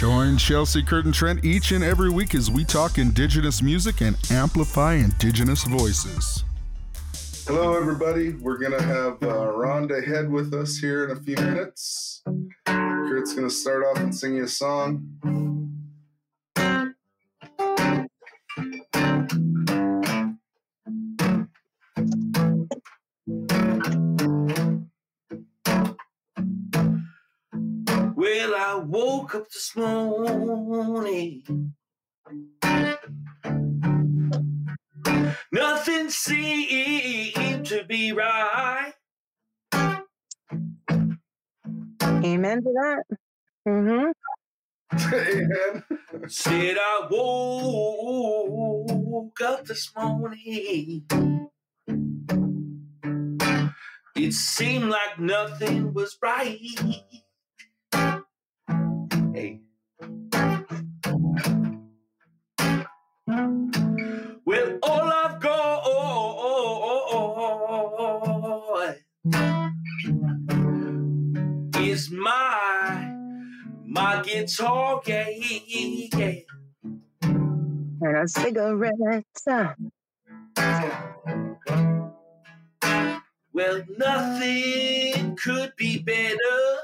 Join Chelsea Curtin Trent each and every week as we talk Indigenous music and amplify Indigenous voices. Hello, everybody. We're going to have uh, Rhonda Head with us here in a few minutes. Kurt's going to start off and sing you a song. I woke up this morning. Nothing seemed to be right. Amen to that. Mm-hmm. Amen. Said I woke up this morning. It seemed like nothing was right. Hey. Well, all I've got is my my guitar game. And a cigarette. Well, nothing could be better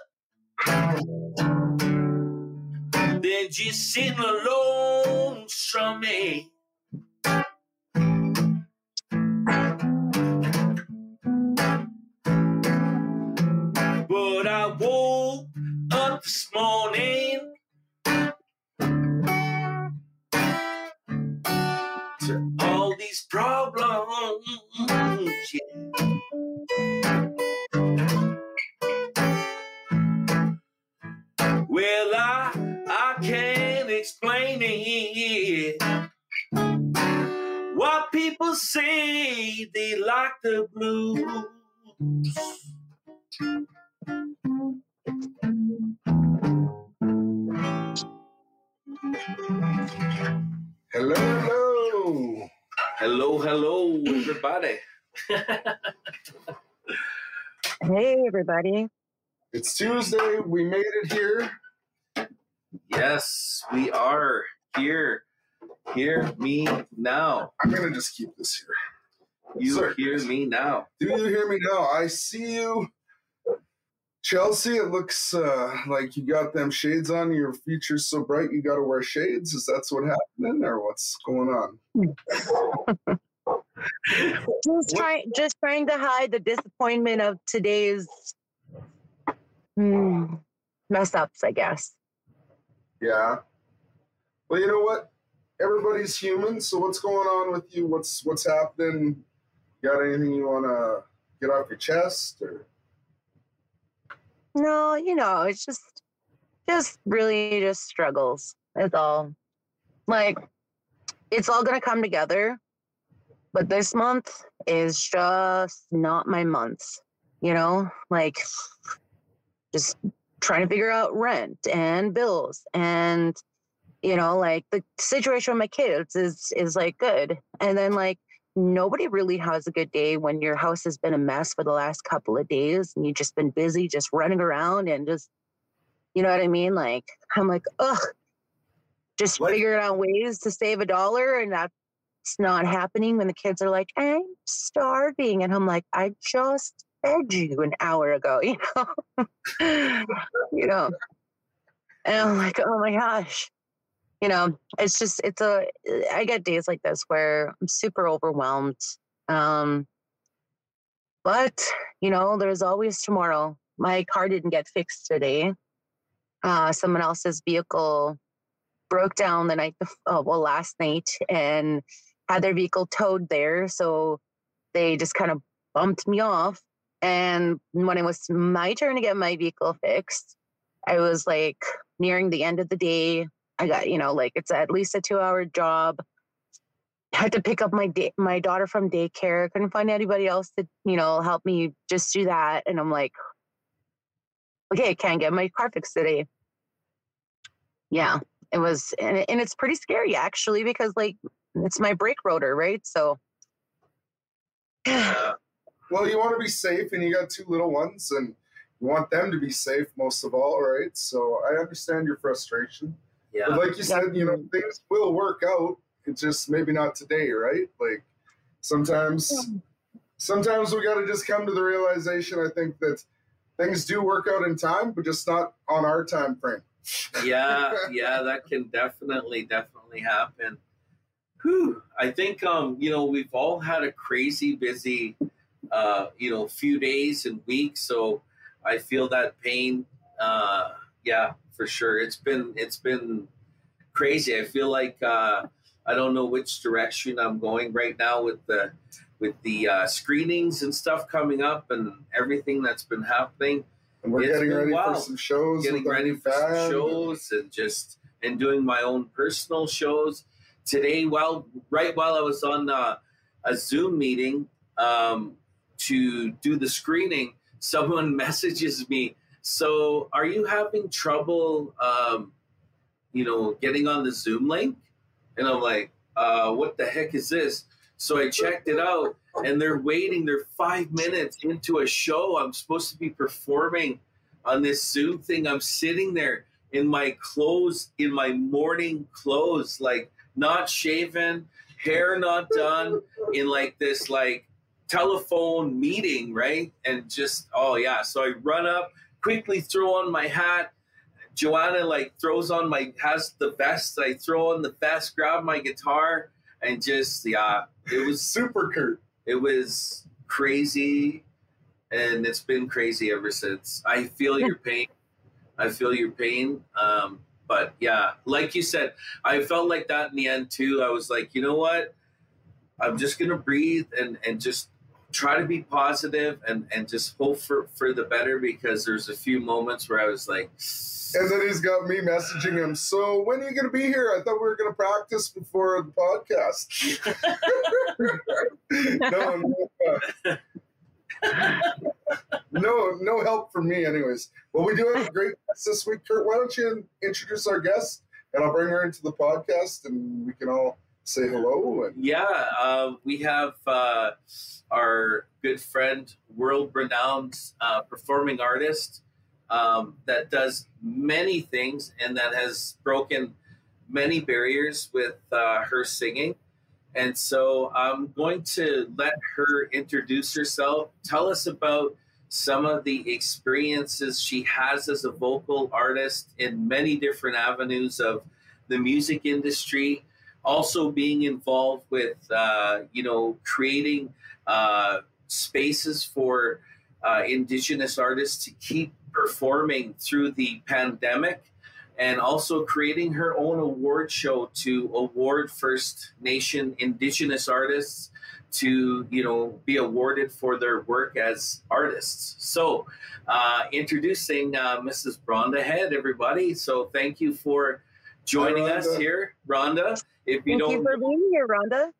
just sitting alone strumming. But I woke up this morning to all these problems. Yeah. People they like the blues. Hello, hello. Hello, hello, everybody. Hey, everybody. It's Tuesday. We made it here. Yes, we are here. Hear me now. I'm going to just keep this here. You Sir. hear me now. Do you hear me now? I see you. Chelsea, it looks uh, like you got them shades on. Your future's so bright you got to wear shades. Is that what happening or what's going on? Just trying, just trying to hide the disappointment of today's hmm, mess ups, I guess. Yeah. Well, you know what? Everybody's human. So what's going on with you? What's what's happening? Got anything you want to get off your chest or? No, you know, it's just, just really just struggles. It's all like, it's all gonna come together. But this month is just not my month. You know, like just trying to figure out rent and bills and you know like the situation with my kids is is like good. And then like nobody really has a good day when your house has been a mess for the last couple of days and you've just been busy just running around and just you know what i mean? Like i'm like ugh. Just Like- figuring out ways to save a dollar and that's not happening when the kids are like i'm starving. And i'm like i just fed you an hour ago you know? You know? And i'm like oh my gosh you know it's just it's a i get days like this where i'm super overwhelmed um but you know there's always tomorrow. My car didn't get fixed today. Uh someone else's vehicle broke down the night bef- oh, well last night and had their vehicle towed there so they just kind of bumped me off. And when it was my turn to get my vehicle fixed i was like nearing the end of the day I got, you know, like it's at least a two hour job. Had to pick up my my daughter from daycare. Couldn't find anybody else to, you know, help me just do that. And I'm like, okay, I can't get my car fixed today. Yeah, it was, and, and it's pretty scary actually because like it's my brake rotor, right? So Well, you want to be safe, and you got two little ones, and you want them to be safe most of all, right? So I understand your frustration. Yeah. But like you said, you know, things will work out. It's just maybe not today, right? Like sometimes sometimes we gotta just come to the realization I think that things do work out in time, but just not on our time frame. yeah, yeah, that can definitely, definitely happen. Whew. I think um, you know, we've all had a crazy busy uh, you know, few days and weeks. So I feel that pain. Uh yeah, for sure. It's been it's been crazy. I feel like uh I don't know which direction I'm going right now with the with the uh, screenings and stuff coming up and everything that's been happening. And we're It's getting ready wild. for some shows. Getting ready for some shows and just and doing my own personal shows. Today, while right while I was on uh, a Zoom meeting um, to do the screening, someone messages me. So, are you having trouble, um, you know, getting on the Zoom link? And I'm like, uh, what the heck is this? So I checked it out, and they're waiting. They're five minutes into a show. I'm supposed to be performing on this Zoom thing. I'm sitting there in my clothes, in my morning clothes, like not shaven, hair not done, in like this like telephone meeting, right? And just oh yeah. So I run up, quickly throw on my hat. Joanna like throws on my has the vest. I throw on the vest, grab my guitar, and just yeah, it was Super Kurt. it was crazy and it's been crazy ever since i feel your pain i feel your pain um, but yeah like you said i felt like that in the end too i was like you know what i'm just gonna breathe and and just try to be positive and and just hope for for the better because there's a few moments where i was like And then he's got me messaging him. So when are you going to be here? I thought we were going to practice before the podcast. no, no, uh, no, no help from me, anyways. Well, we do have a great guest this week, Kurt. Why don't you introduce our guest, and I'll bring her into the podcast, and we can all say hello. And Yeah, uh, we have uh, our good friend, world renowned uh, performing artist um, that does many things and that has broken many barriers with uh, her singing. And so I'm going to let her introduce herself, tell us about some of the experiences she has as a vocal artist in many different avenues of the music industry also being involved with uh, you know creating uh, spaces for uh, indigenous artists to keep performing through the pandemic and also creating her own award show to award first nation indigenous artists to you know be awarded for their work as artists. So uh, introducing uh, mrs Rhonda head everybody. So thank you for joining Hi, us here rhonda if you Thank don't you for being here, Rhonda.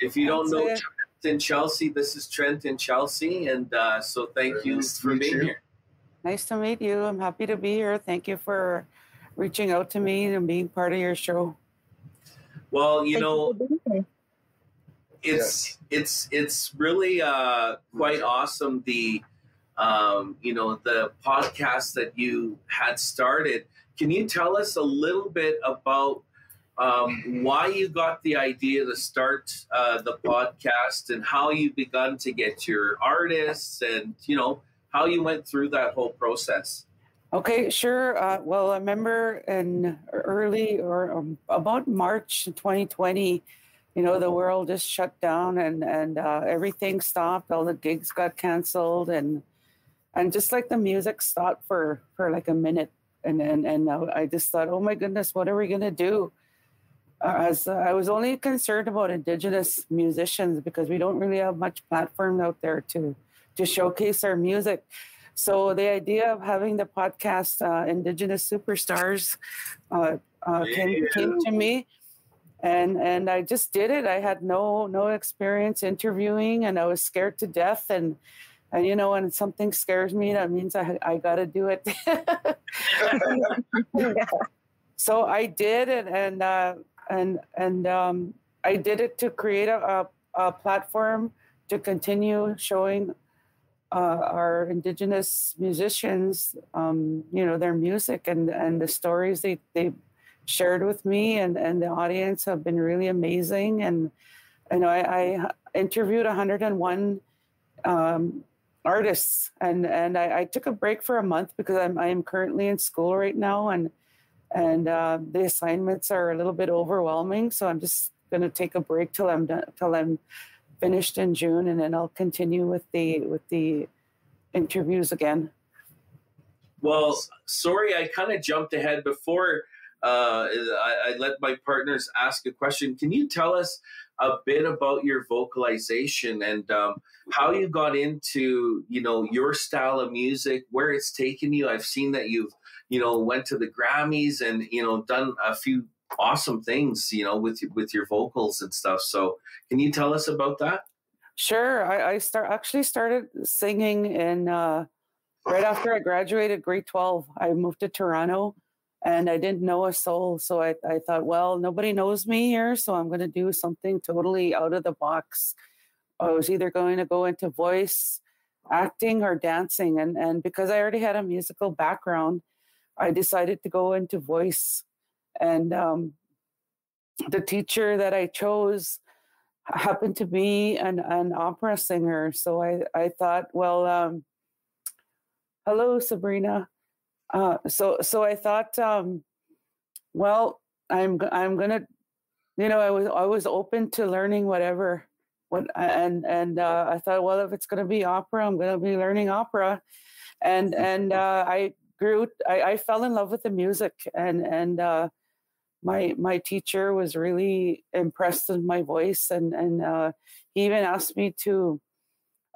if you don't know it. Trent and Chelsea, this is Trent and Chelsea, and uh, so thank Very you nice for being you. here. Nice to meet you. I'm happy to be here. Thank you for reaching out to me and being part of your show. Well, you Thank know, for being here. it's it's it's really uh, quite awesome. The um, you know the podcast that you had started. Can you tell us a little bit about um, why you got the idea to start uh, the podcast and how you begun to get your artists and you know how you went through that whole process? Okay, sure. Uh, well, I remember in early or um, about March 2020, you know, the world just shut down and and uh, everything stopped. All the gigs got canceled, and and just like the music stopped for for like a minute, and and and I just thought, oh my goodness, what are we gonna do? As uh, I was only concerned about Indigenous musicians because we don't really have much platform out there to to showcase our music. So the idea of having the podcast uh, Indigenous Superstars uh, uh, came, came to me, and and I just did it. I had no no experience interviewing, and I was scared to death. And and you know, when something scares me, that means I I got to do it. so I did it, and uh, and and um, I did it to create a, a, a platform to continue showing uh, our indigenous musicians, um, you know, their music and and the stories they they shared with me and and the audience have been really amazing. And you know, I, I interviewed 101 um, artists, and and I, I, took a break for a month because I'm I am currently in school right now, and and uh, the assignments are a little bit overwhelming. So I'm just to take a break till I'm done till I'm finished in June, and then I'll continue with the with the interviews again. Well, sorry, I kind of jumped ahead before. Uh, I, I, let my partners ask a question. Can you tell us a bit about your vocalization and um, how you got into, you know, your style of music, where it's taken you? I've seen that you've, you know, went to the Grammys and you know done a few awesome things, you know, with with your vocals and stuff. So, can you tell us about that? Sure. I, I start actually started singing in uh, right after I graduated grade twelve. I moved to Toronto, and I didn't know a soul. So I, I thought, well, nobody knows me here, so I'm going to do something totally out of the box. I was either going to go into voice, acting, or dancing, and and because I already had a musical background, I decided to go into voice and um, the teacher that I chose happened to be an, an opera singer. So I, I thought, well, um, hello, Sabrina. Uh, so so I thought, um, well, I'm I'm gonna, you know, I was I was open to learning whatever. What and and uh, I thought, well, if it's gonna be opera, I'm gonna be learning opera, and and uh, I grew. I, I fell in love with the music, and and uh, my my teacher was really impressed with my voice and and uh, he even asked me to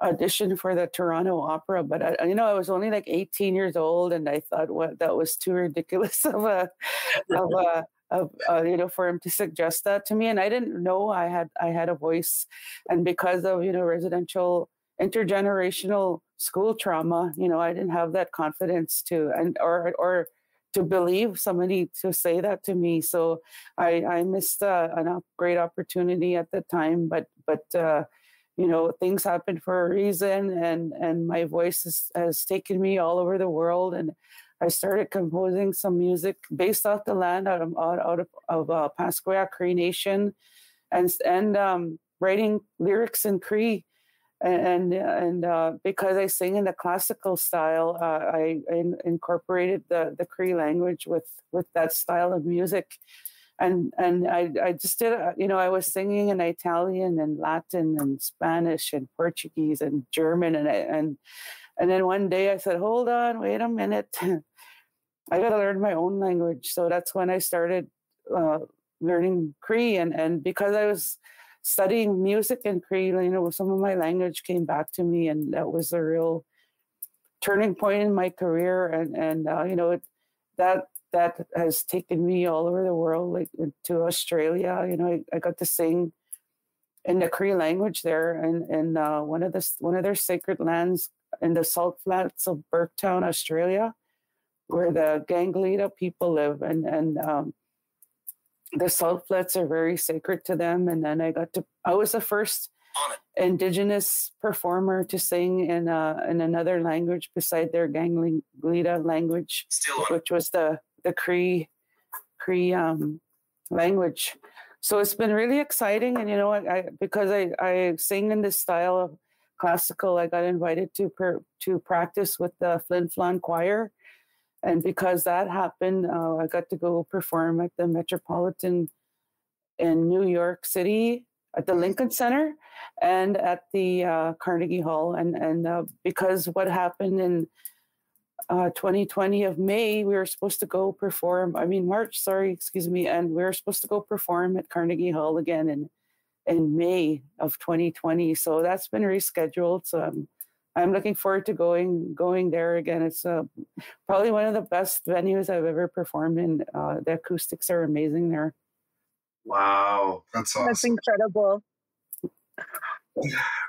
audition for the Toronto Opera but I, you know I was only like 18 years old and I thought what that was too ridiculous of a of a of uh, you know for him to suggest that to me and I didn't know I had I had a voice and because of you know residential intergenerational school trauma you know I didn't have that confidence to and or or to believe somebody to say that to me. So I, I missed uh, a great opportunity at the time, but but uh, you know things happen for a reason, and and my voice has, has taken me all over the world, and I started composing some music based off the land out of out, out of, of uh, Pasquia Cree Nation, and and um, writing lyrics in Cree and and uh, because I sing in the classical style, uh, I, I, incorporated the the Cree language with with that style of music, and and I I just did uh, you know I was singing in Italian and Latin and Spanish and Portuguese and German and and and then one day I said, hold on, wait a minute, I got to learn my own language. So that's when I started uh, learning Cree, and and because I was studying music and Cree, you know, some of my language came back to me, and that was a real turning point in my career. And and uh, you know, it, that that has taken me all over the world, like to Australia. You know, I, I got to sing in the Cree language there, and and uh, one of the one of their sacred lands in the salt flats of Burketown, Australia, where the Gangalida people live, and and um, the salt flats are very sacred to them. And then I got to, I was the first indigenous performer to sing in uh, in another language beside their Gangalida language, which was the the Cree Cree um, language. So it's been really exciting, and you know, I, I because I I sing in this style of classical, I got invited to per, to practice with the Flin Flon Choir, and because that happened, uh, I got to go perform at the Metropolitan in New York City at the Lincoln Center and at the uh, Carnegie Hall. And and uh, because what happened in uh, 2020 of May, we were supposed to go perform. I mean March, sorry, excuse me, and we were supposed to go perform at Carnegie Hall again in in May of 2020. So that's been rescheduled. So I'm I'm looking forward to going going there again. It's uh, probably one of the best venues I've ever performed in. Uh, the acoustics are amazing there. Wow, that's awesome. That's incredible.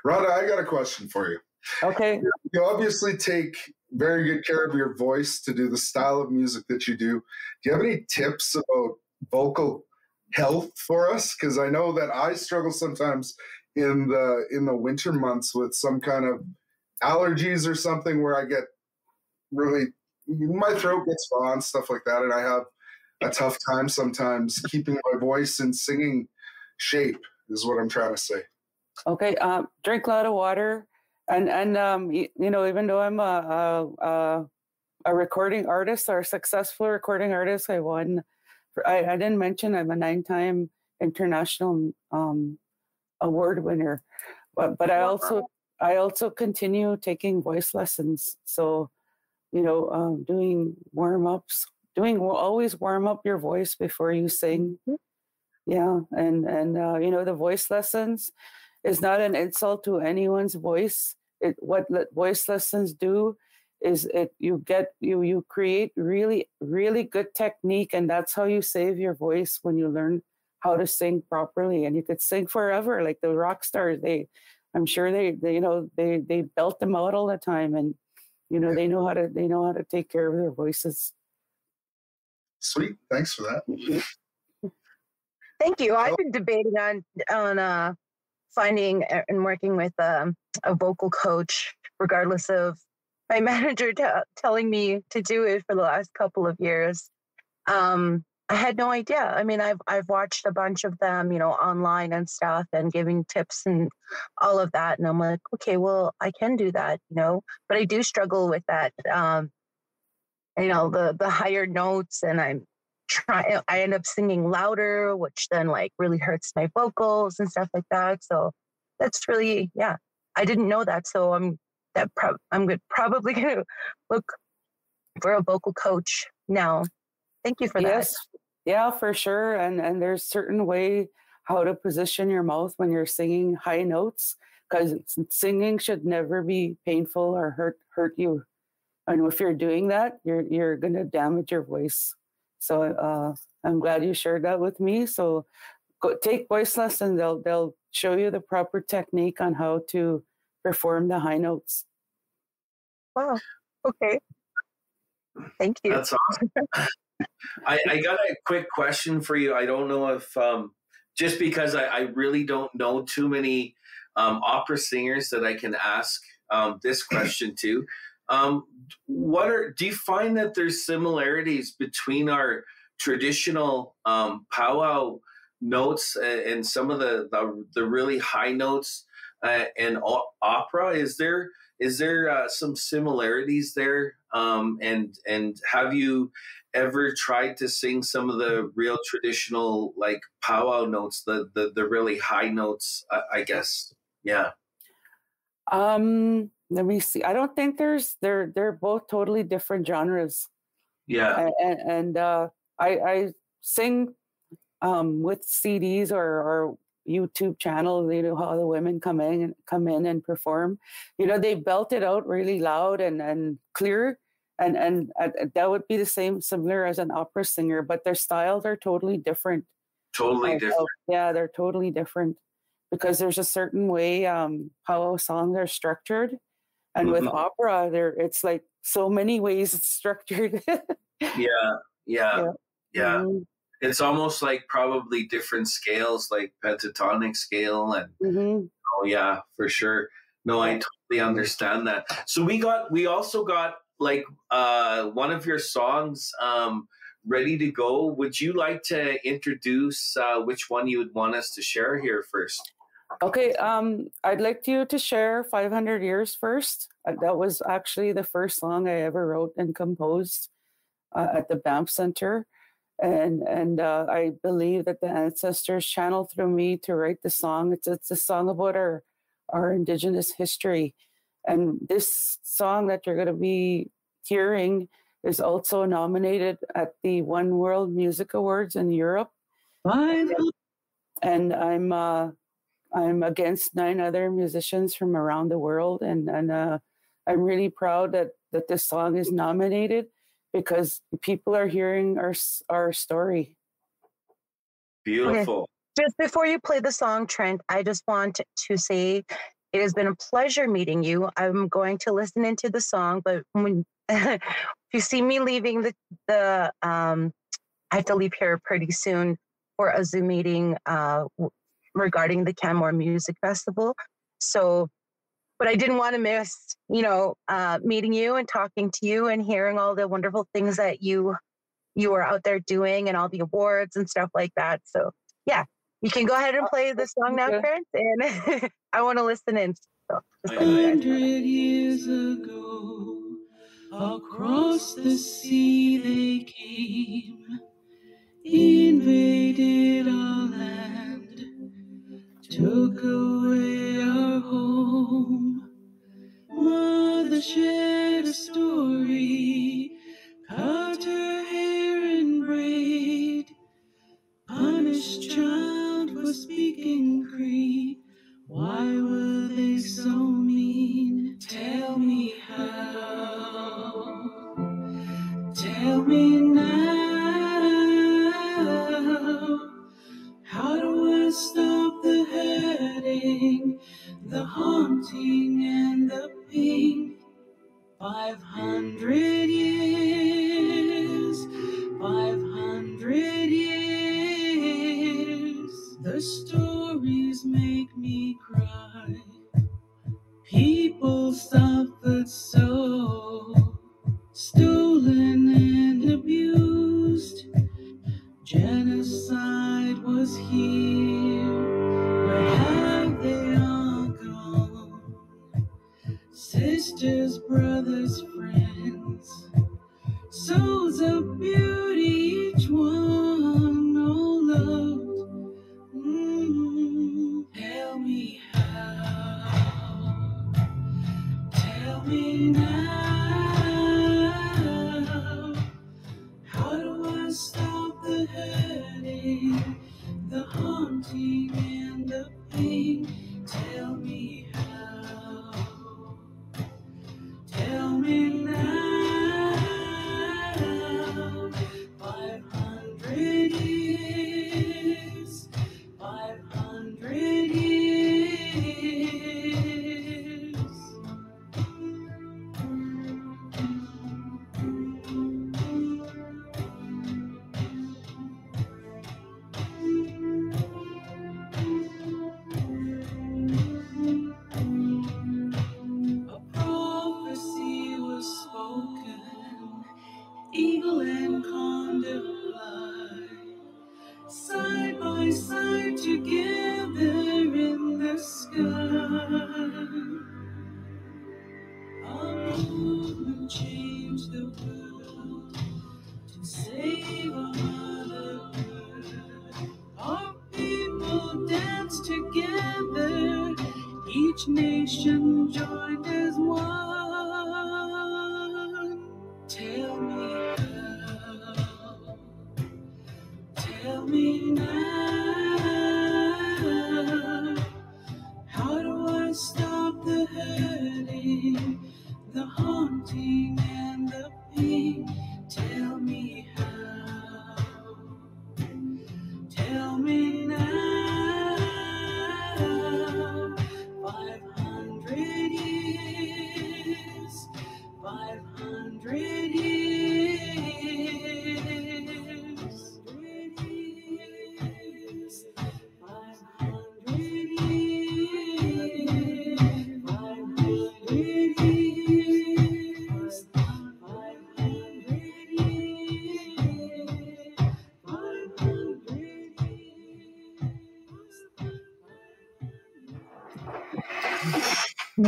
Rhonda, I got a question for you. Okay. You obviously take very good care of your voice to do the style of music that you do. Do you have any tips about vocal health for us? Because I know that I struggle sometimes in the in the winter months with some kind of allergies or something where I get really my throat gets gone, stuff like that, and I have a tough time sometimes keeping my voice and singing shape. Is what I'm trying to say. Okay, um, drink a lot of water, and and um, you, you know, even though I'm a, a a recording artist or a successful recording artist, I won. I, I didn't mention I'm a nine-time international um, award winner, but but I also I also continue taking voice lessons. So you know, um, doing warm ups, doing always warm up your voice before you sing. Mm-hmm. Yeah, and and uh, you know the voice lessons is not an insult to anyone's voice. It what le- voice lessons do is it you get you you create really really good technique, and that's how you save your voice when you learn how to sing properly. And you could sing forever, like the rock stars. They, I'm sure they, they you know they they belt them out all the time, and you know they know how to they know how to take care of their voices sweet thanks for that mm-hmm. thank you i've been debating on on uh finding and working with um, a vocal coach regardless of my manager t- telling me to do it for the last couple of years um I had no idea. I mean, I've I've watched a bunch of them, you know, online and stuff, and giving tips and all of that. And I'm like, okay, well, I can do that, you know. But I do struggle with that, um, you know, the the higher notes, and I'm trying. I end up singing louder, which then like really hurts my vocals and stuff like that. So that's really, yeah, I didn't know that. So I'm that pro- I'm good, probably gonna look for a vocal coach now Thank you for yes. that. Yeah, for sure. And and there's certain way how to position your mouth when you're singing high notes because singing should never be painful or hurt hurt you. And if you're doing that, you're you're going to damage your voice. So uh, I'm glad you shared that with me. So go take voice lessons. They'll they'll show you the proper technique on how to perform the high notes. Wow. Okay. Thank you. That's awesome. I, I, got a quick question for you. I don't know if um, just because I, I, really don't know too many um, opera singers that I can ask um, this question to. Um, what are do you find that there's similarities between our traditional um, powwow notes and some of the the, the really high notes uh, and opera? Is there is there uh, some similarities there? Um, and and have you ever tried to sing some of the real traditional like powwow notes, the the, the really high notes? I, I guess. Yeah. Um. Let me see. I don't think there's they're they're both totally different genres. Yeah. And and uh, I I sing um with CDs or or YouTube channel, you know how the women come in and come in and perform. You know, they belt it out really loud and and clear, and and uh, that would be the same similar as an opera singer, but their styles are totally different. Totally different. yeah, they're totally different because there's a certain way um, how songs are structured, and mm-hmm. with opera, there it's like so many ways it's structured. yeah, yeah, yeah. yeah. Mm-hmm it's almost like probably different scales, like pentatonic scale, and mm-hmm. oh yeah, for sure. No, I totally understand that. So we got, we also got like uh, one of your songs um, ready to go. Would you like to introduce uh, which one you would want us to share here first? Okay, um, I'd like you to share 500 Years first. Uh, that was actually the first song I ever wrote and composed uh, at the Banff Center and and uh, I believe that the ancestors channeled through me to write the song. It's it's a song about our our indigenous history, and this song that you're going to be hearing is also nominated at the One World Music Awards in Europe. And I'm uh, I'm against nine other musicians from around the world, and and uh, I'm really proud that that this song is nominated because people are hearing our our story. Beautiful. Okay. Just before you play the song, Trent, I just want to say it has been a pleasure meeting you. I'm going to listen into the song, but when if you see me leaving the the um, I have to leave here pretty soon for a Zoom meeting uh, regarding the Canmore Music Festival. So but I didn't want to miss, you know, uh, meeting you and talking to you and hearing all the wonderful things that you you are out there doing and all the awards and stuff like that. So yeah, you can go ahead and play the song now, Prince, and I want to listen in. So, hundred years ago, across the sea they came,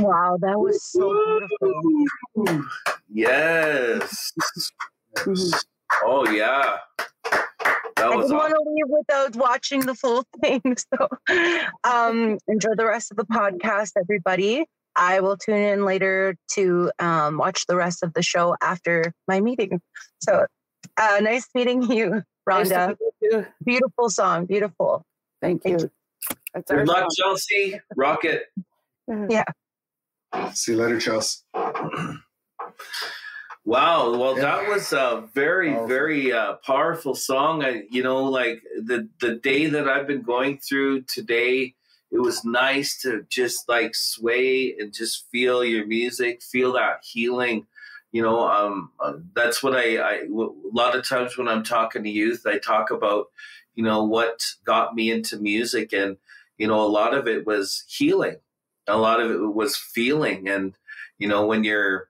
Wow, that was so beautiful. Yes. Oh yeah. That I was didn't want to leave without watching the full thing. So um, enjoy the rest of the podcast, everybody. I will tune in later to um, watch the rest of the show after my meeting. So uh, nice meeting you, Rhonda. meet you. Beautiful song, beautiful. Thank Thank you. That's our Good luck, song. Chelsea. Rocket. Yeah. See you later, Chelsea. Wow. Well, Yeah. that was a very, Powerful. very uh, powerful song. I, you know, like the the day that I've been going through today, it was nice to just like sway and just feel your music, feel that healing. You know, um, uh, that's what I, I. A lot of times when I'm talking to youth, I talk about, you know, what got me into music, and you know, a lot of it was healing a lot of it was feeling, and you know, when you're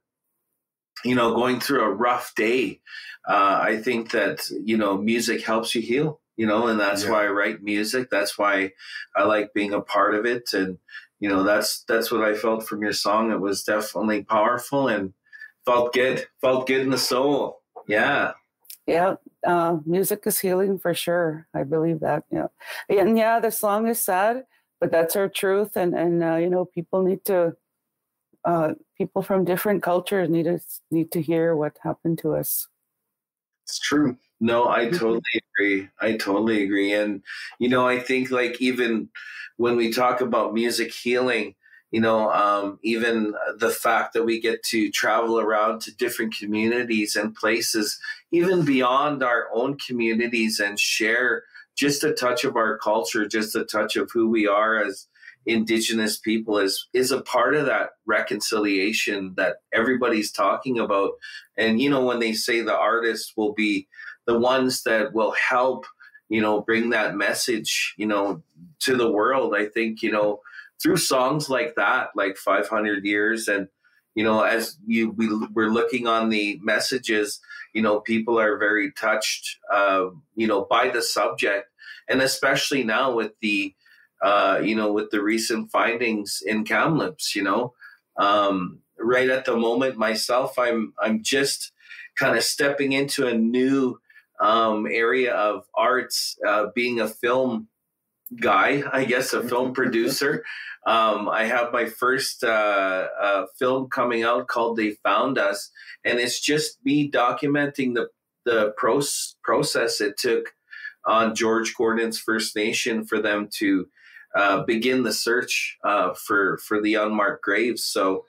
you know going through a rough day, uh, I think that you know music helps you heal. You know, and that's Yeah. why I write music. That's why I like being a part of it, and you know, that's that's what I felt from your song. It was definitely powerful and felt good. Felt good in the soul. Yeah. Yeah, uh, music is healing for sure. I believe that. Yeah, and yeah, the song is sad, but that's our truth. And and uh, you know, people need to, uh, people from different cultures need to need to hear what happened to us. It's true. No, I totally agree. I totally agree. And, you know, I think like even when we talk about music healing, you know, um, even the fact that we get to travel around to different communities and places, even beyond our own communities, and share just a touch of our culture, just a touch of who we are as indigenous people is is a part of that reconciliation that everybody's talking about. And you know when they say the artists will be the ones that will help you know bring that message you know to the world i think you know through songs like that like 500 years and you know as you we we're looking on the messages you know people are very touched uh, you know by the subject. And especially now with the uh, you know with the recent findings in kamloops you know um, right at the moment myself i'm i'm just kind of stepping into a new um, area of arts uh, being a film guy i guess a film producer. Um, i have my first uh, uh, film coming out called they found us and it's just me documenting the the pros- process it took on george gordon's first nation for them to uh, begin the search uh, for for the unmarked graves. So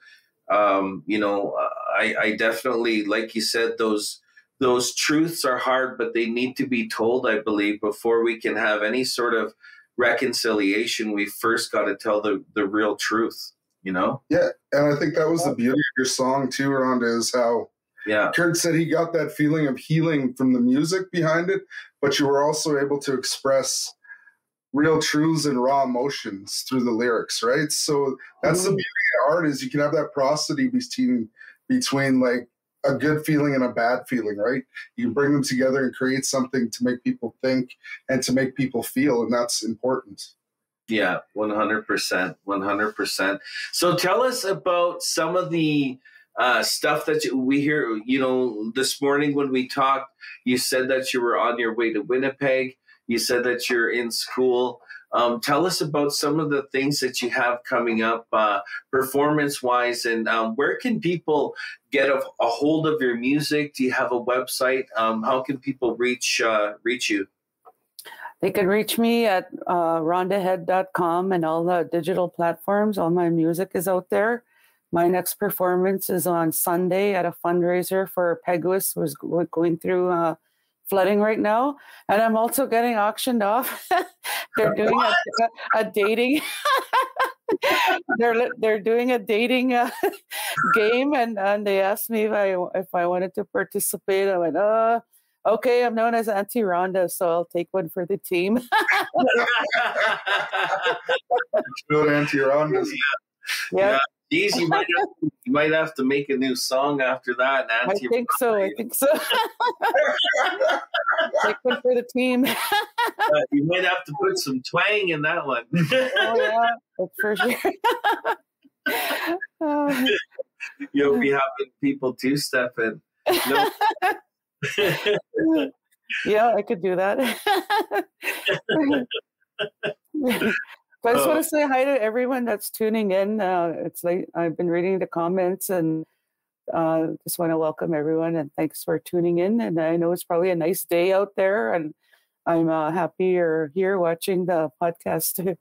um, you know I, I definitely like you said those those truths are hard but they need to be told i believe before we can have any sort of reconciliation we first got to tell the the real truth you know Yeah, and I think that was the beauty of your song too, Rhonda, is how yeah Kurt said he got that feeling of healing from the music behind it, but you were also able to express real truths and raw emotions through the lyrics, right? So that's the Mhm. beauty of art is you can have that prosody between between like a good feeling and a bad feeling, right? You can bring them together and create something to make people think and to make people feel, and that's important. Yeah, 100%. 100%. So tell us about some of the uh, stuff that you, we hear. You know, this morning when we talked, you said that you were on your way to Winnipeg. You said that you're in school. Um, tell us about some of the things that you have coming up uh, performance wise, and um, where can people get a, a hold of your music? Do you have a website? Um, how can people reach uh, reach you? They can reach me at uh, rhondahead.com and all the digital platforms. All my music is out there. My next performance is on Sunday at a fundraiser for Peguis, who's go- going through uh, flooding right now. And I'm also getting auctioned off. they're doing a, a dating. they're they're doing a dating uh, game, and, and they asked me if I if I wanted to participate. I went, uh, okay, I'm known as Auntie Rhonda, so I'll take one for the team. Good Auntie Rhonda's. yeah, Geez, you might have, you might have to make a new song after that, I think so. I think so. take one for the team. Uh, you might have to put some twang in that one. oh yeah, that's for sure. Uh, You'll be having people two step in. No. yeah, I could do that. But I just want to say hi to everyone that's tuning in. Uh, it's late. I've been reading the comments and uh, just want to welcome everyone and thanks for tuning in. And I know it's probably a nice day out there, and I'm uh, happy you're here watching the podcast too.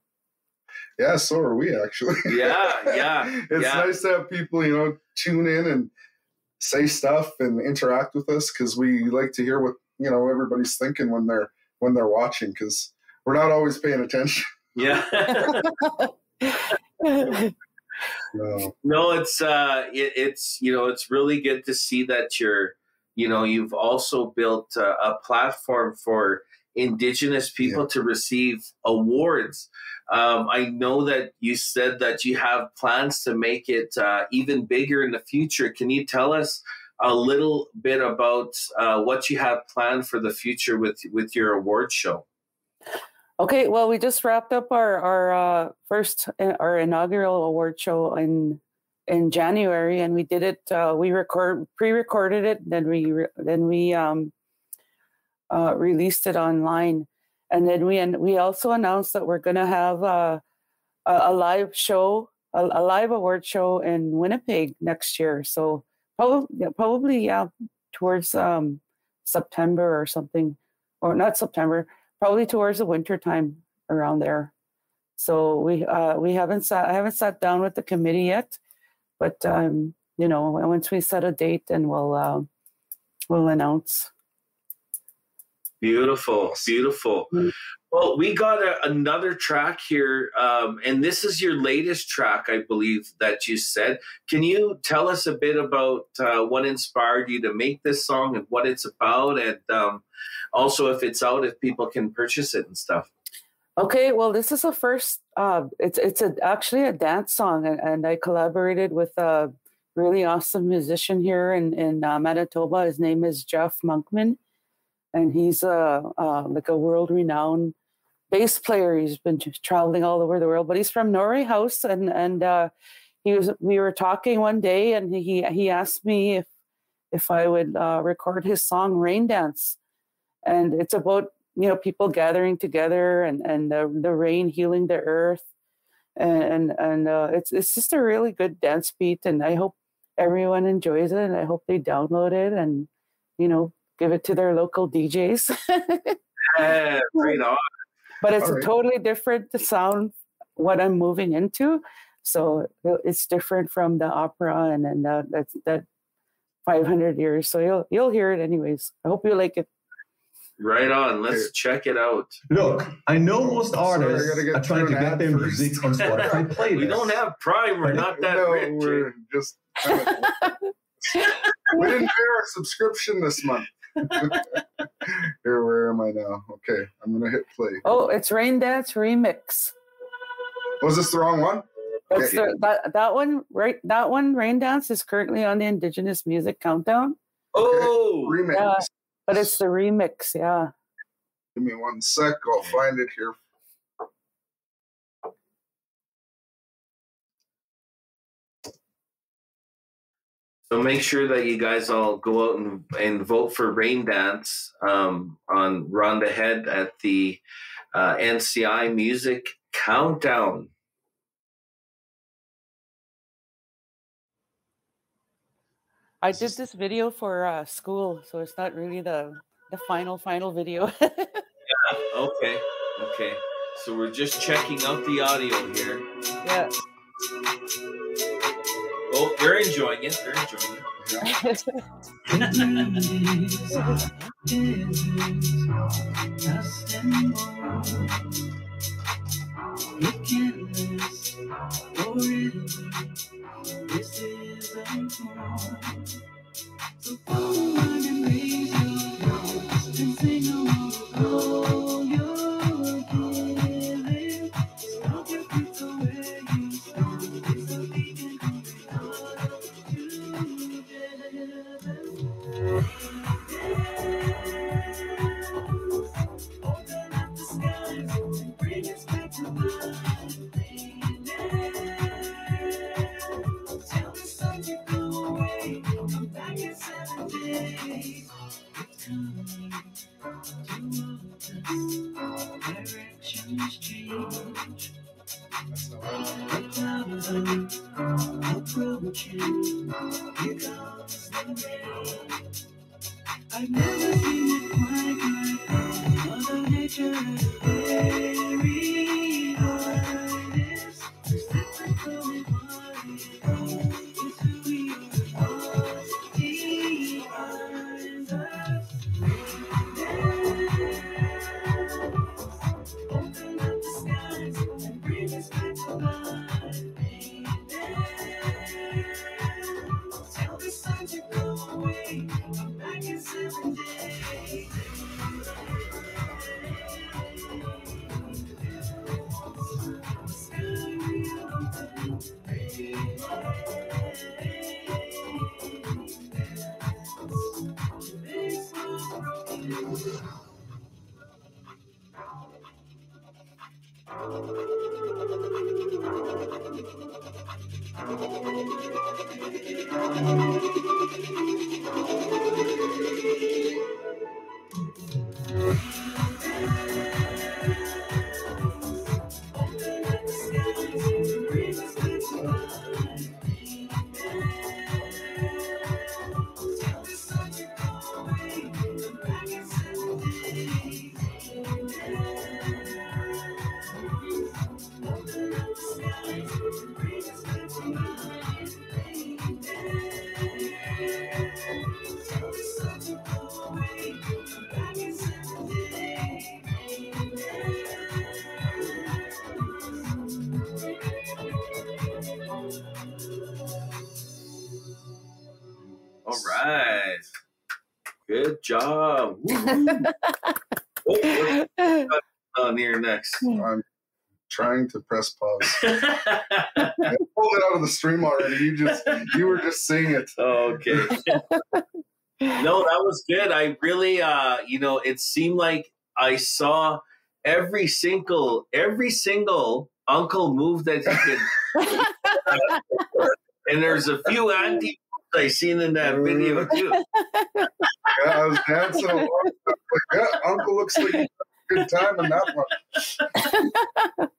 Yeah, so are we actually. Yeah, yeah, it's yeah. nice to have people, you know, tune in and say stuff and interact with us because we like to hear what you know everybody's thinking when they're when they're watching because we're not always paying attention. Yeah. No. no, it's uh, it, it's you know, it's really good to see that you're, you know, you've also built a, a platform for Indigenous people to receive awards. Um, I know that you said that you have plans to make it uh, even bigger in the future. Can you tell us a little bit about uh, what you have planned for the future with with your award show? Okay, well, we just wrapped up our our uh, first uh, our inaugural award show in in January, and we did it. Uh, we record pre-recorded it, then we then we um, uh, released it online, and then we and we also announced that we're going to have uh, a, a live show, a, a, live award show in Winnipeg next year. So probably yeah, probably yeah towards um, September or something, or not September probably towards the winter time around there. So we uh, we haven't sat I haven't sat down with the committee yet, but um, you know once we set a date, then we'll uh, we'll announce. Beautiful, beautiful. Mm-hmm. Well, we got a, another track here, um, and this is your latest track, I believe that you said. Can you tell us a bit about uh, what inspired you to make this song and what it's about, and um, also if it's out, if people can purchase it and stuff? Okay, well, this is the first. Uh, it's it's a, actually a dance song, and, and, I collaborated with a really awesome musician here in in uh, Manitoba. His name is Jeff Monkman and he's a uh, like a world renowned bass player. He's been traveling all over the world, but he's from Norway House, and and uh, he was. We were talking one day, and he he asked me if if I would uh, record his song "Rain Dance," and it's about you know people gathering together and and the, the rain healing the earth, and and, and uh, it's it's just a really good dance beat, and I hope everyone enjoys it, and I hope they download it, and you know give it to their local DJs. yeah, right on. But it's All a right. totally different sound what I'm moving into. So it's different from the opera and then that that's that 500 years. So you'll you'll hear it anyways. I hope you like it. Right on. Let's check it out. Look, I know most artists Sorry, are trying to get their first. music on Spotify playlist. we don't have Prime. We're not that no, rich. We're just. we didn't pay our subscription this month. Here, where am I now? Okay, I'm gonna hit play. Oh, it's Rain Dance Remix. Was this the wrong one? That's the, that that one right. That one, Rain Dance, is currently on the Indigenous Music Countdown. Oh, remix. Yeah, but it's the remix. Yeah. Give me one sec. I'll find it here So make sure that you guys all go out and, and vote for Rain Dance um, on Rhonda Head at the uh, NCI Music Countdown. I did this video for uh, school, so it's not really the the final final video. yeah. Okay. Okay. So we're just checking out the audio here. Yeah. Oh, they're enjoying it. They're enjoying it. All trying to press pause. I pulled it out of the stream already. You just you were just saying it. okay. no, that was good. I really uh you know, it seemed like I saw every single every single uncle move that he could and there's a few auntie I seen in that video too. Yeah, I was dancing along. Like, yeah, Uncle looks like a good time in that one.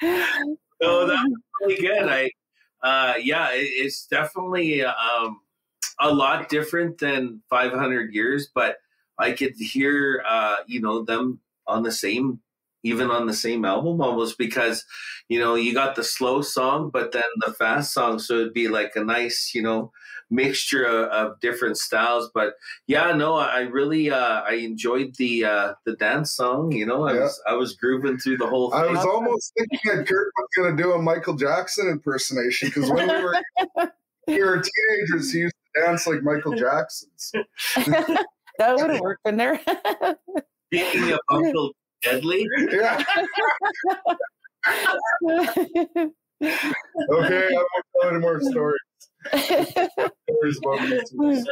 No, that was really good. I uh yeah, it, it's definitely um a lot different than 500 years, but I could hear uh you know them on the same even on the same album almost because you know you got the slow song but then the fast song so it'd be like a nice you know mixture of, of different styles but yeah no i really uh i enjoyed the uh the dance song you know i Yeah. was i was grooving through the whole thing I was almost thinking that Kurt was going to do a Michael Jackson impersonation because when we were, we were teenagers, he used to dance like Michael Jackson's. that would have worked in there. speaking of uncle deadly Yeah. Okay, I won't tell any more stories. Stories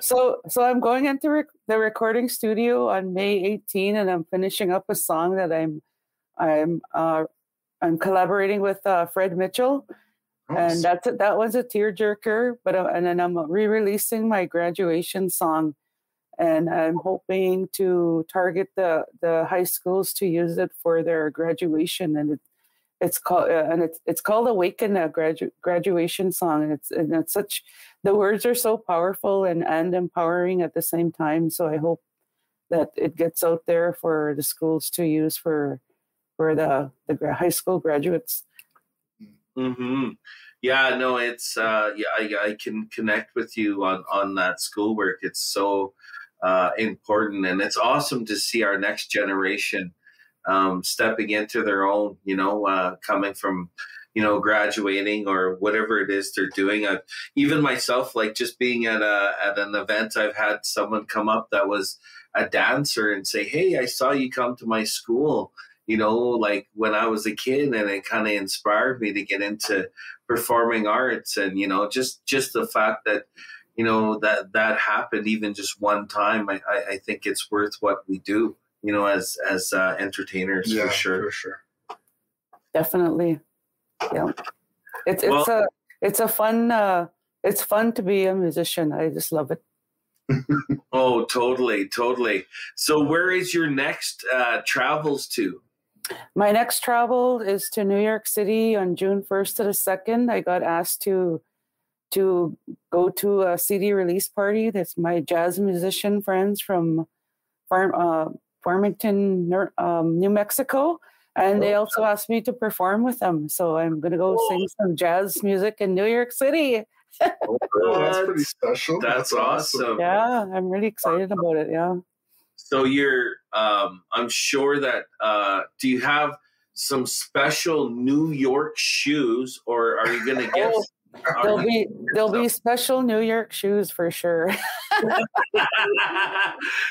so so i'm going into rec- the recording studio on may 18 and i'm finishing up a song that i'm i'm uh i'm collaborating with uh fred mitchell and that's it that was a tearjerker but uh, and then i'm re-releasing my graduation song and i'm hoping to target the the high schools to use it for their graduation and it, it's called uh, and it's it's called awaken a gradu- graduation song and it's and it's such the words are so powerful and and empowering at the same time so i hope that it gets out there for the schools to use for for the the high school graduates hmm Yeah, no, it's uh, yeah, I, I can connect with you on on that schoolwork. It's so uh, important, and it's awesome to see our next generation um, stepping into their own. You know, uh, coming from you know graduating or whatever it is they're doing. I've, even myself, like just being at a at an event, I've had someone come up that was a dancer and say, "Hey, I saw you come to my school." you know, like when I was a kid, and it kind of inspired me to get into performing arts, and you know, just just the fact that you know that that happened even just one time, I, I, I think it's worth what we do, you know, as as uh, entertainers Yeah, for sure. For sure. definitely yeah it's it's Well- a it's a fun uh it's fun to be a musician i just love it Oh, totally, totally. So, where is your next uh, travels to? My next travel is to New York City on June 1st to the 2nd. I got asked to to go to a CD release party. That's my jazz musician friends from Farm uh, Farmington, um, New Mexico, and they also asked me to perform with them. So I'm gonna go sing some jazz music in New York City. Oh, that's pretty special. That's awesome. Yeah, I'm really excited about it. Yeah. So you're, um, I'm sure that. Uh, do you have some special New York shoes, or are you going to get? There'll be there'll be special New York shoes for sure. the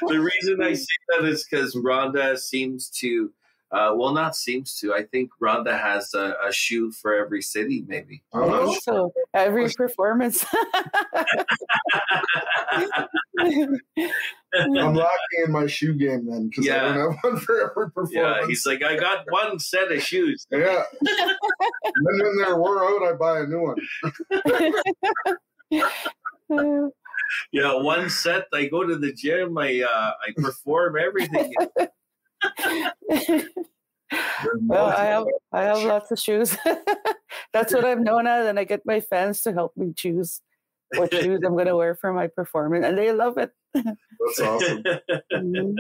reason I say that is because Rhonda seems to Uh, well, not seems to. I think Rhonda has a, a shoe for every city, maybe. Oh, so every performance. I'm lacking in my shoe game then because yeah. I don't have one for every performance. Yeah, he's like, I got one set of shoes. Yeah. and then when they're wore out, I buy a new one. yeah, one set. I go to the gym. I uh, I perform everything. Well, I have I have lots of shoes. That's what I'm known as, and I get my fans to help me choose what shoes I'm going to wear for my performance, and they love it. That's awesome. mm-hmm.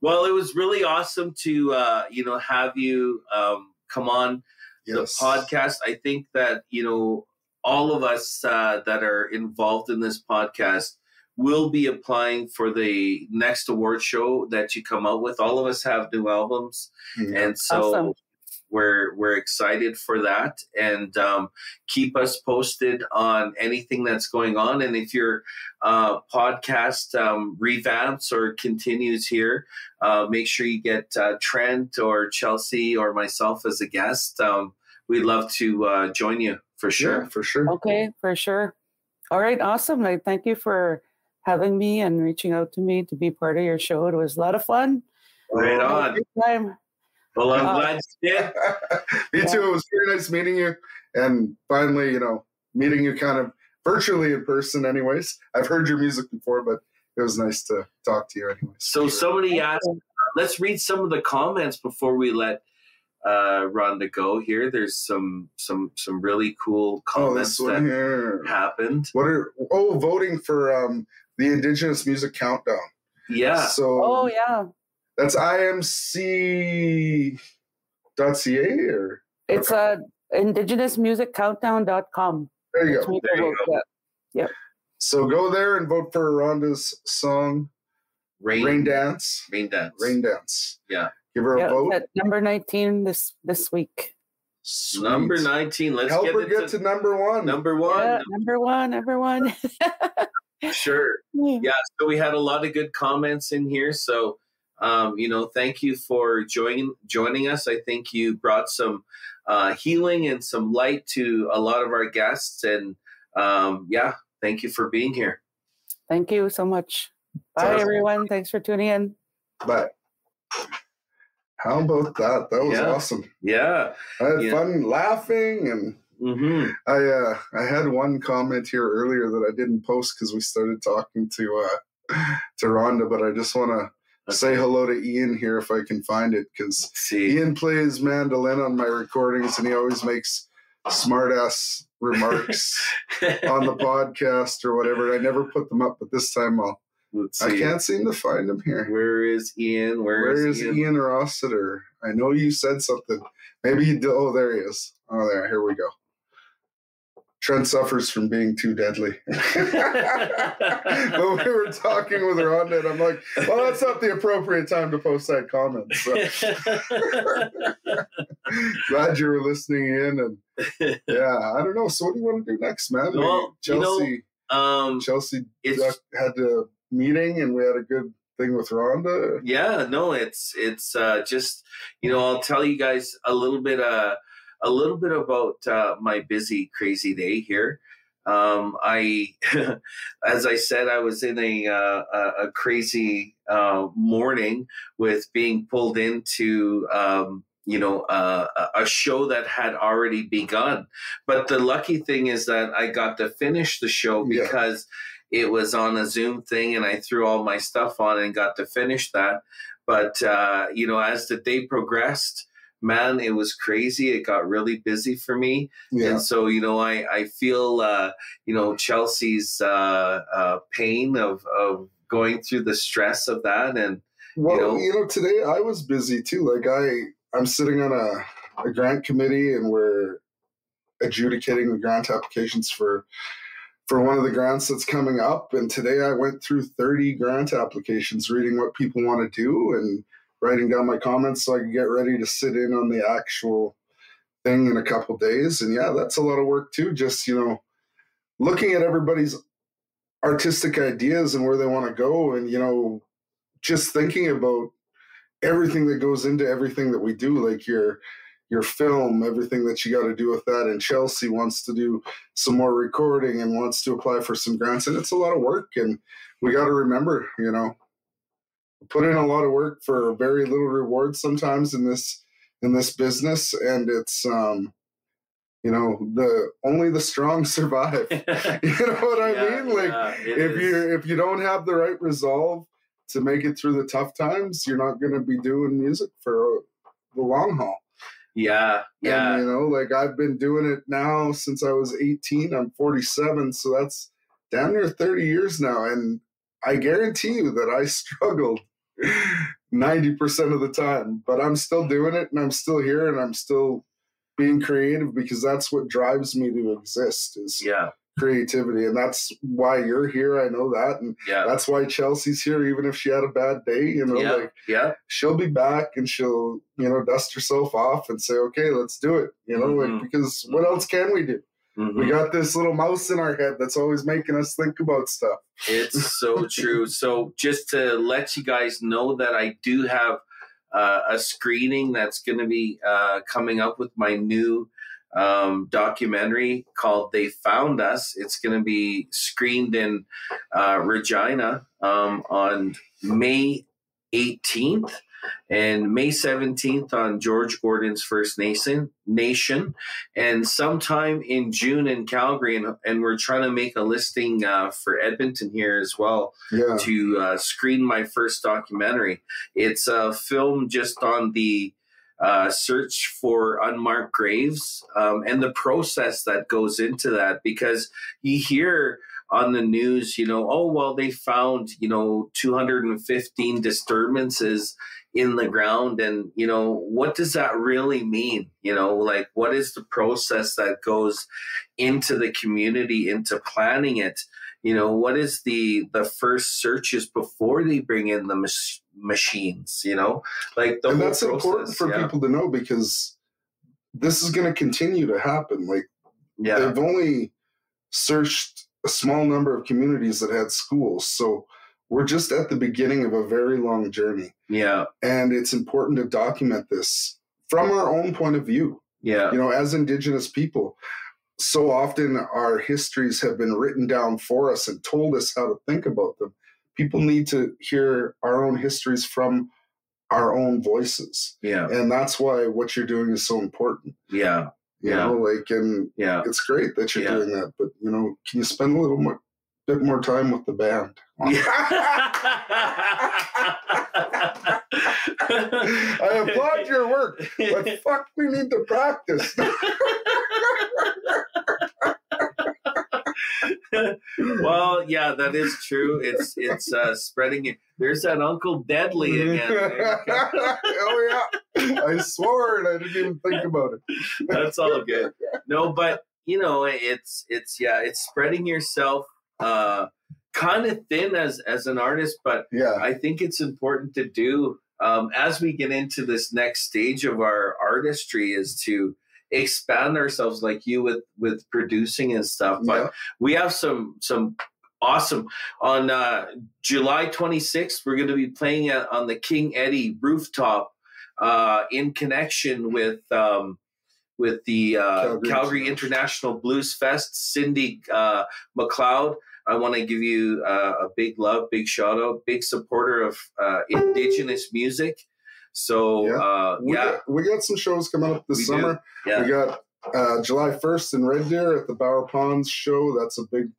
Well, it was really awesome to uh, you know have you um, come on yes. the podcast. I think that you know all of us uh, that are involved in this podcast will be applying for the next award show that you come out with. All of us have new albums, mm-hmm. and so awesome. we're we're excited for that. And um, keep us posted on anything that's going on. And if your uh, podcast um, revamps or continues here uh, make sure you get uh, trent or chelsea or myself as a guest. Um, we'd love to uh, join you for sure. Yeah, for sure. Okay for sure. All right awesome. I thank you for having me and reaching out to me to be part of your show it was a lot of fun right on time well, I'm uh, glad you did. Me yeah. too. It was very nice meeting you, and finally, you know, meeting you kind of virtually in person. Anyways, I've heard your music before, but it was nice to talk to you. Anyways, so somebody asked. Let's read some of the comments before we let uh, Rhonda go. Here, there's some some some really cool oh, comments oh, that here. happened. What are oh voting for um, the Indigenous Music Countdown? Yeah. So. Oh yeah. That's imc.ca or it's uh indigenousmusiccountdown.com. There you go. There you go. Yep. So go there and vote for Rhonda's song Rain, Rain Dance. Rain Dance. Rain Dance. Yeah. Give her a vote. At number 19 this this week. Sweet. Number 19. Let's help get her get to, to, number one. Number one. Yeah, number one, number one. sure. Yeah. So we had a lot of good comments in here. So um, you know, thank you for joining joining us. I think you brought some uh, healing and some light to a lot of our guests, and um, yeah, thank you for being here. Thank you so much. Bye, everyone. Thanks for tuning in. Bye. How about that? That was yeah. awesome. Yeah, I had yeah. fun laughing, and mm-hmm. I uh, I had one comment here earlier that I didn't post because we started talking to uh, to Rhonda, but I just want to Okay. Say hello to Ian here if I can find it because Ian plays mandolin on my recordings and he always makes smartass remarks on the podcast or whatever. I never put them up, but this time I'll. I can't seem to find him here. Where is Ian? Where, Where is, is Ian? Ian Rossiter? I know you said something. Maybe he did. Oh, there he is. Oh, there. Here we go. Trent suffers from being too deadly. but we were talking with Rhonda, and I'm like, well, that's not the appropriate time to post that comment. So. Glad you were listening in. And yeah, I don't know. So, what do you want to do next, man? Well, Chelsea, you know, um, Chelsea had a meeting, and we had a good thing with Rhonda. Yeah, no, it's it's uh, just you know I'll tell you guys a little bit uh a little bit about uh, my busy, crazy day here. Um, I, as I said, I was in a uh, a, crazy uh, morning with being pulled into. Um, you know, uh, a show that had already begun. But the lucky thing is that I got to finish the show because yeah. it was on a Zoom thing and I threw all my stuff on and got to finish that. But, uh, you know, as the day progressed, man, it was crazy. It got really busy for me. Yeah. And so, you know, I, I feel, uh, you know, Chelsea's uh, uh, pain of, of going through the stress of that. And, well, you know, you know, today I was busy too. Like I, I'm sitting on a, a grant committee and we're adjudicating the grant applications for for one of the grants that's coming up and today i went through 30 grant applications reading what people want to do and writing down my comments so I can get ready to sit in on the actual thing in a couple days. And yeah, that's a lot of work too. Just, you know, looking at everybody's artistic ideas and where they want to go and, you know, just thinking about, everything that goes into everything that we do, like your your film, everything that you got to do with that. And Chelsea wants to do some more recording and wants to apply for some grants, and it's a lot of work. And we got to remember, you know, put in a lot of work for very little reward sometimes in this in this business, and it's um, you know the only the strong survive. you know what I Yeah, mean? Like yeah, if is. you if you don't have the right resolve to make it through the tough times, you're not going to be doing music for the long haul. yeah, yeah, And, you know, like I've been doing it now since I was 18. I'm 47, so that's down near 30 years now. And I guarantee you that I struggled 90% of the time, but I'm still doing it and I'm still here and I'm still being creative because that's what drives me to exist is yeah, creativity. And that's why you're here. I know that. And yeah, that's why Chelsea's here, even if she had a bad day, you know, yeah, like yeah, she'll be back and she'll you know dust herself off and say okay let's do it you know Mhm. like because what else can we do Mhm. we got this little mouse in our head that's always making us think about stuff It's so true. So just to let you guys know that I do have uh, a screening that's going to be uh, coming up with my new um, documentary called "They Found Us." It's going to be screened in uh, Regina um, on May 18th and May 17th on George Gordon's First Nation Nation and sometime in June in Calgary and, and we're trying to make a listing uh, for Edmonton here as well yeah to uh, screen my first documentary. It's a film just on the uh, search for unmarked graves um, and the process that goes into that because you hear on the news, you know, oh, well, they found, you know, 215 disturbances in the ground. And, you know, what does that really mean? You know, like what is the process that goes into the community, into planning it? you know what is the the first searches before they bring in the mach- machines you know like the and that's important for yeah. people to know because this is going to continue to happen like yeah they've only searched a small number of communities that had schools so we're just at the beginning of a very long journey. Yeah. And it's important to document this from our own point of view. Yeah. You know as indigenous people so often our histories have been written down for us and told us how to think about them. People need to hear our own histories from our own voices. Yeah. And that's why what you're doing is so important. Yeah. You Yeah. know like and yeah. it's great that you're Yeah. doing that but you know can you spend a little more bit more time with the band. I applaud your work but fuck we need to practice. Well yeah that is true. It's it's uh spreading it. There's that uncle deadly again oh yeah. I swore and i didn't even think about it. That's all good. No but you know it's it's yeah it's spreading yourself uh kind of thin as as an artist but yeah i think it's important to do um as we get into this next stage of our artistry is to expand ourselves like you with with producing and stuff but yeah. we have some some awesome on uh july 26th we're going to be playing at, on the king eddie rooftop uh in connection with um with the uh, Calgary Calgary, International Blues Fest, Cindy uh, McLeod. I want to give you uh, a big love, big shout out, big supporter of uh, Indigenous music. So, Yeah. uh, we, yeah, got, we got some shows coming up this We do. summer yeah, We got uh, July 1st in Red Deer at the Bower Ponds show. That's a big,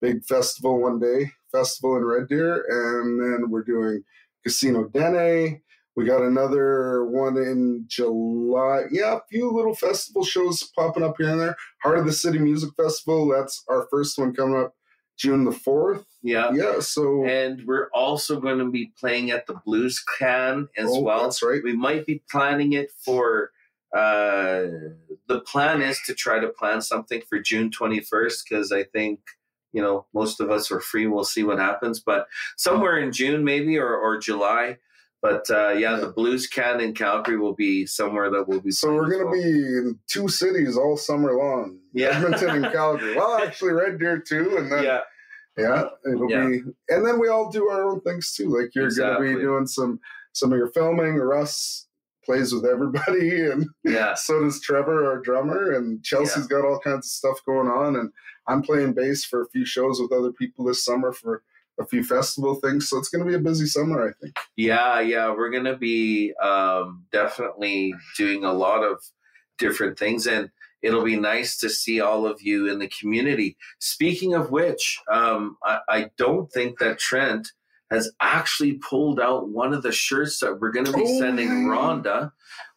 big festival one day, festival in Red Deer. And then we're doing Casino Dene. We got another one in July. Yeah, a few little festival shows popping up here and there. Heart of the City Music Festival. That's our first one coming up June the 4th. yeah. Yeah, so. And we're also going to be playing at the Blues Can as oh, well. That's right. We might be planning it for. Uh, the plan is to try to plan something for June 21st because I think you know most of us are free. We'll see what happens, but somewhere in June maybe or, or July. But uh, yeah, the Blues Can in Calgary will be somewhere that will be. So we're going to well. be in two cities all summer long. Yeah. Edmonton and Calgary. Well, actually, Red Deer too, and then yeah, Yeah, it'll Yeah. be, and then we all do our own things too. Like you're going to be doing some some of your filming. Russ plays with everybody, and Yeah. so does Trevor, our drummer, and Chelsea's got all kinds of stuff going on. And I'm playing bass for a few shows with other people this summer for a few festival things. So it's going to be a busy summer, I think. Yeah, yeah, we're gonna be um, definitely doing a lot of different things, and it'll be nice to see all of you in the community. Speaking of which, um, I, I don't think that Trent has actually pulled out one of the shirts that we're gonna be Oh, sending yeah. Rhonda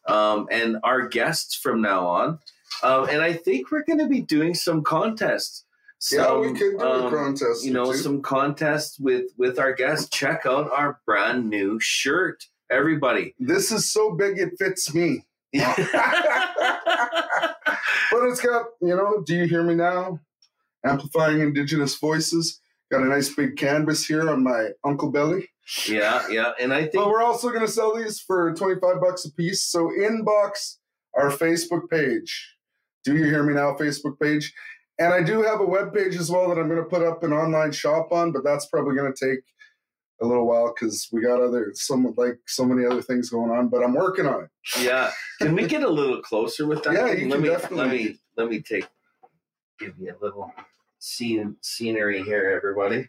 um, and our guests from now on, um, and I think we're gonna be doing some contests. Yeah, we Some, could do um, a contest. you know two. some contests with with our guests check out our brand new shirt everybody This is so big it fits me. But it's got, you know, do you hear me now? Amplifying Indigenous voices. Got a nice big canvas here on my Uncle Belly. yeah yeah and i think But we're also going to sell these for 25 bucks a piece. So inbox our Facebook page. Do you hear me now? Facebook page. And I do have a web page as well that I'm going to put up an online shop on, but that's probably going to take a little while because we got other some like so many other things going on. But I'm working on it. yeah can we get a little closer with that Yeah, you let can me definitely. let me let me take give you a little scene scenery here everybody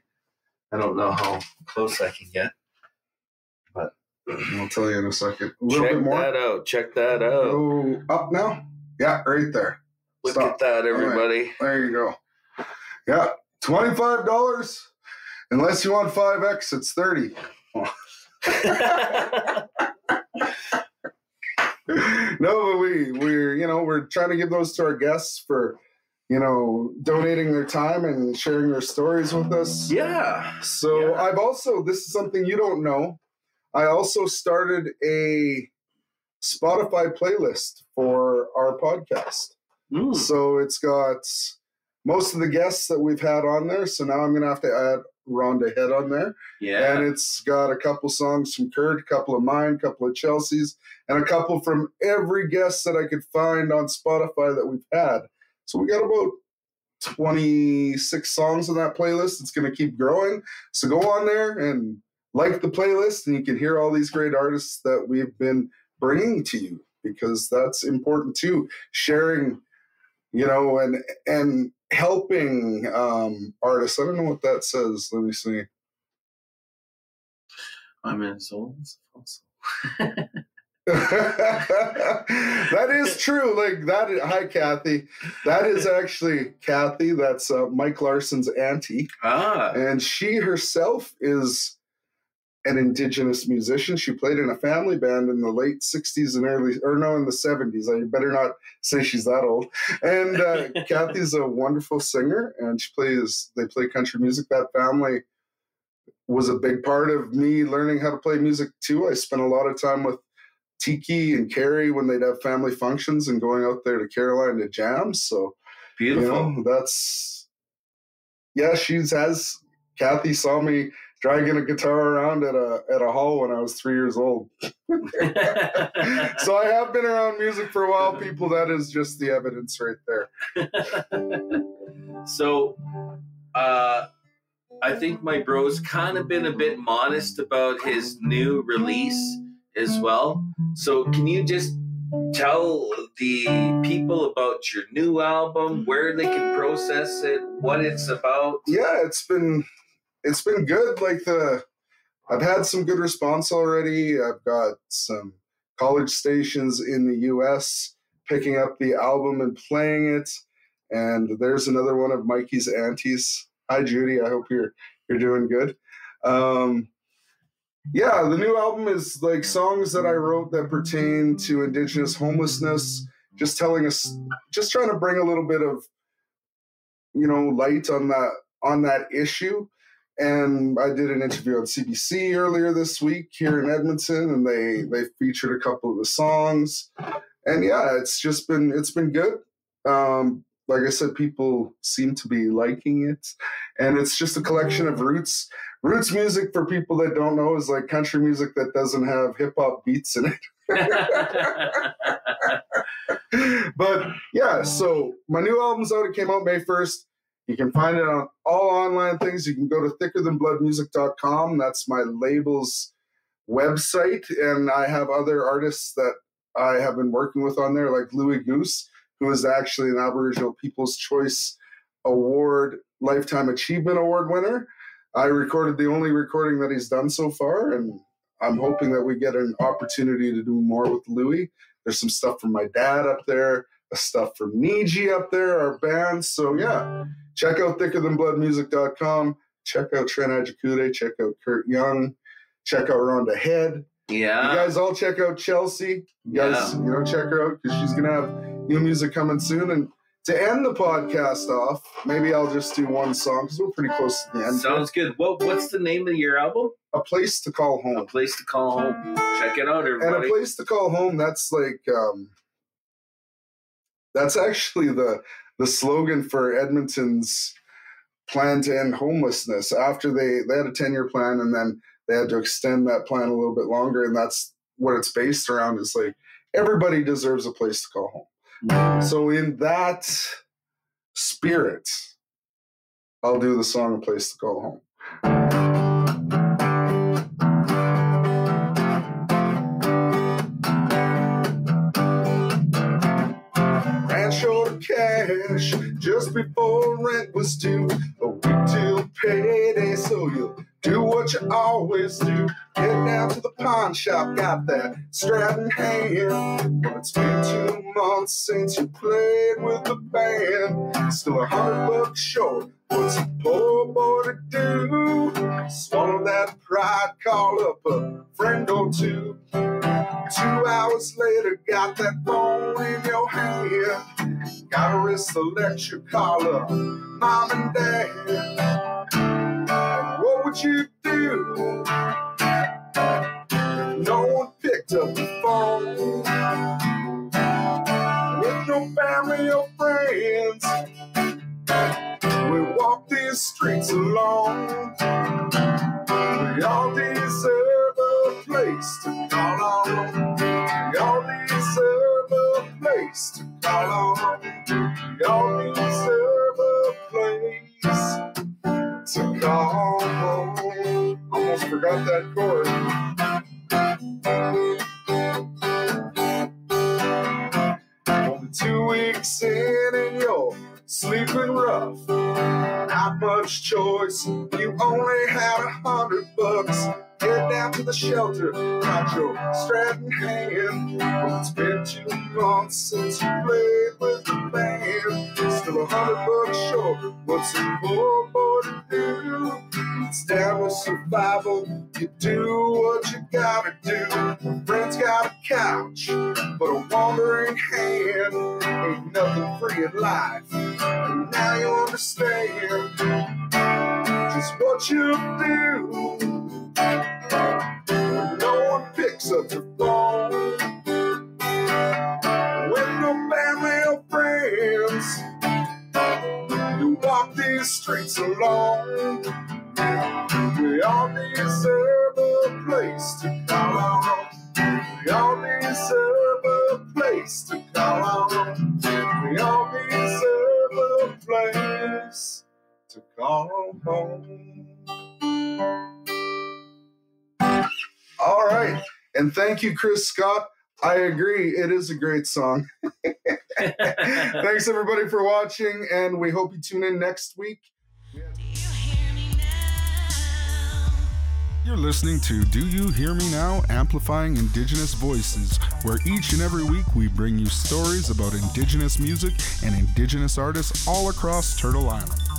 i don't know how close i can get but I'll tell you in a second. A little check bit more. that out check that out Go up now. Yeah, right there. Look Stop. at that everybody There you go. Yeah, twenty-five dollars. Unless you want five X, it's thirty. no, but we we're you know we're trying to give those to our guests for you know donating their time and sharing their stories with us. yeah So Yeah. I've also this is something you don't know. I also started a Spotify playlist for our podcast. Mm. So it's got most of the guests that we've had on there. So now I'm gonna have to add Rhonda Head on there. yeah And it's got a couple songs from Kurt, a couple of mine, a couple of Chelsea's, and a couple from every guest that I could find on Spotify that we've had. So we got about 26 songs on that playlist. It's going to keep growing. So go on there and like the playlist, and you can hear all these great artists that we've been bringing to you because that's important too. Sharing, you know, and and helping um, artists. I don't know what that says. Let me see. i'm in soul that is true. Like that. is- Hi, Kathy. That is actually Kathy. That's uh, Mike Larson's auntie, ah and she herself is an indigenous musician. She played in a family band in the late '60s and early, or no, in the '70s. I better not say she's that old. And uh, Kathy's a wonderful singer, and she plays. They play country music. That family was a big part of me learning how to play music too. I spent a lot of time with Tiki and Carrie when they'd have family functions and going out there to Caroline to jam. So beautiful you know, that's yeah. She's has Kathy saw me dragging a guitar around at a at a hall when I was three years old. So I have been around music for a while, people. That is just the evidence right there. so uh I think my bro's kind of been a bit modest about his new release as well. So can you just tell the people about your new album, where they can process it, what it's about? Yeah, it's been it's been good. Like the I've had some good response already. I've got some college stations in the US picking up the album and playing it. And there's another one of Mikey's aunties. Hi Judy, I hope you're you're doing good. Um yeah, the new album is like songs that I wrote that pertain to indigenous homelessness, just telling us just trying to bring a little bit of you know light on that on that issue and I did an interview on CBC earlier this week here in Edmonton, and they they featured a couple of the songs, and yeah, it's just been it's been good. Um, like I said, people seem to be liking it, and it's just a collection of roots roots music for people that don't know is like country music that doesn't have hip hop beats in it. but yeah, so my new album's out. It came out May 1st. You can find it on all online things. You can go to thickerthanbloodmusic.com. That's my label's website. And I have other artists that I have been working with on there, like Louis Goose, who is actually an Aboriginal People's Choice Award Lifetime Achievement Award winner. I recorded the only recording that he's done so far, and I'm hoping that we get an opportunity to do more with Louis. There's some stuff from my dad up there, stuff from Niji up there, our bands. So yeah, check out thickerthanbloodmusic.com. Check out Trent Agecoutay. Check out Kurt Young. Check out Rhonda Head. Yeah. You guys all check out Chelsea. You guys, Yeah. you know, check her out because she's gonna have new music coming soon. And to end the podcast off, maybe I'll just do one song because we're pretty close to the end. Sounds good. What What's the name of your album? a place to call Home. A place to call home. Check it out, everybody. And a place to call home, that's like um that's actually the the slogan for Edmonton's plan to end homelessness. After they they had a 10-year plan and then they had to extend that plan a little bit longer and that's what it's based around is like everybody deserves a place to call home. Mm. So in that spirit, I'll do the song A Place to Call Home. Cash just before rent was due. A week till payday, so you'll do what you always do. Get down to the pawn shop, got that strap in hand. But it's been two months since you played with the band. Still a hundred bucks short. What's a poor boy to do? Swallow that pride, call up a friend or two. Two hours later, got that phone in your hand. Gotta risk the lecture, call up mom and dad. And what would you do? No one picked up the phone. With no family or friends, we walk these streets alone. We all deserve a place to call home. We all deserve a place to call home. We all deserve a place to call home. Almost forgot that chord. Only two weeks in and you're sleeping rough. Not much choice. You only had a hundred bucks. Get down to the shelter, got your strap in hand. It's been two months since you played with the band. Still a hundred bucks short. What's a poor ain't nothing free in life. And now you understand just what you do. When no one picks up the phone. With no family or friends. You walk these streets alone. We all deserve a place to call home. We all deserve a place to to call home. All right. And thank you, Chris Scott. I agree. It is a great song. Thanks, everybody, for watching. And we hope you tune in next week. You're listening to Do You Hear Me Now? Amplifying Indigenous Voices, where each and every week we bring you stories about Indigenous music and Indigenous artists all across Turtle Island.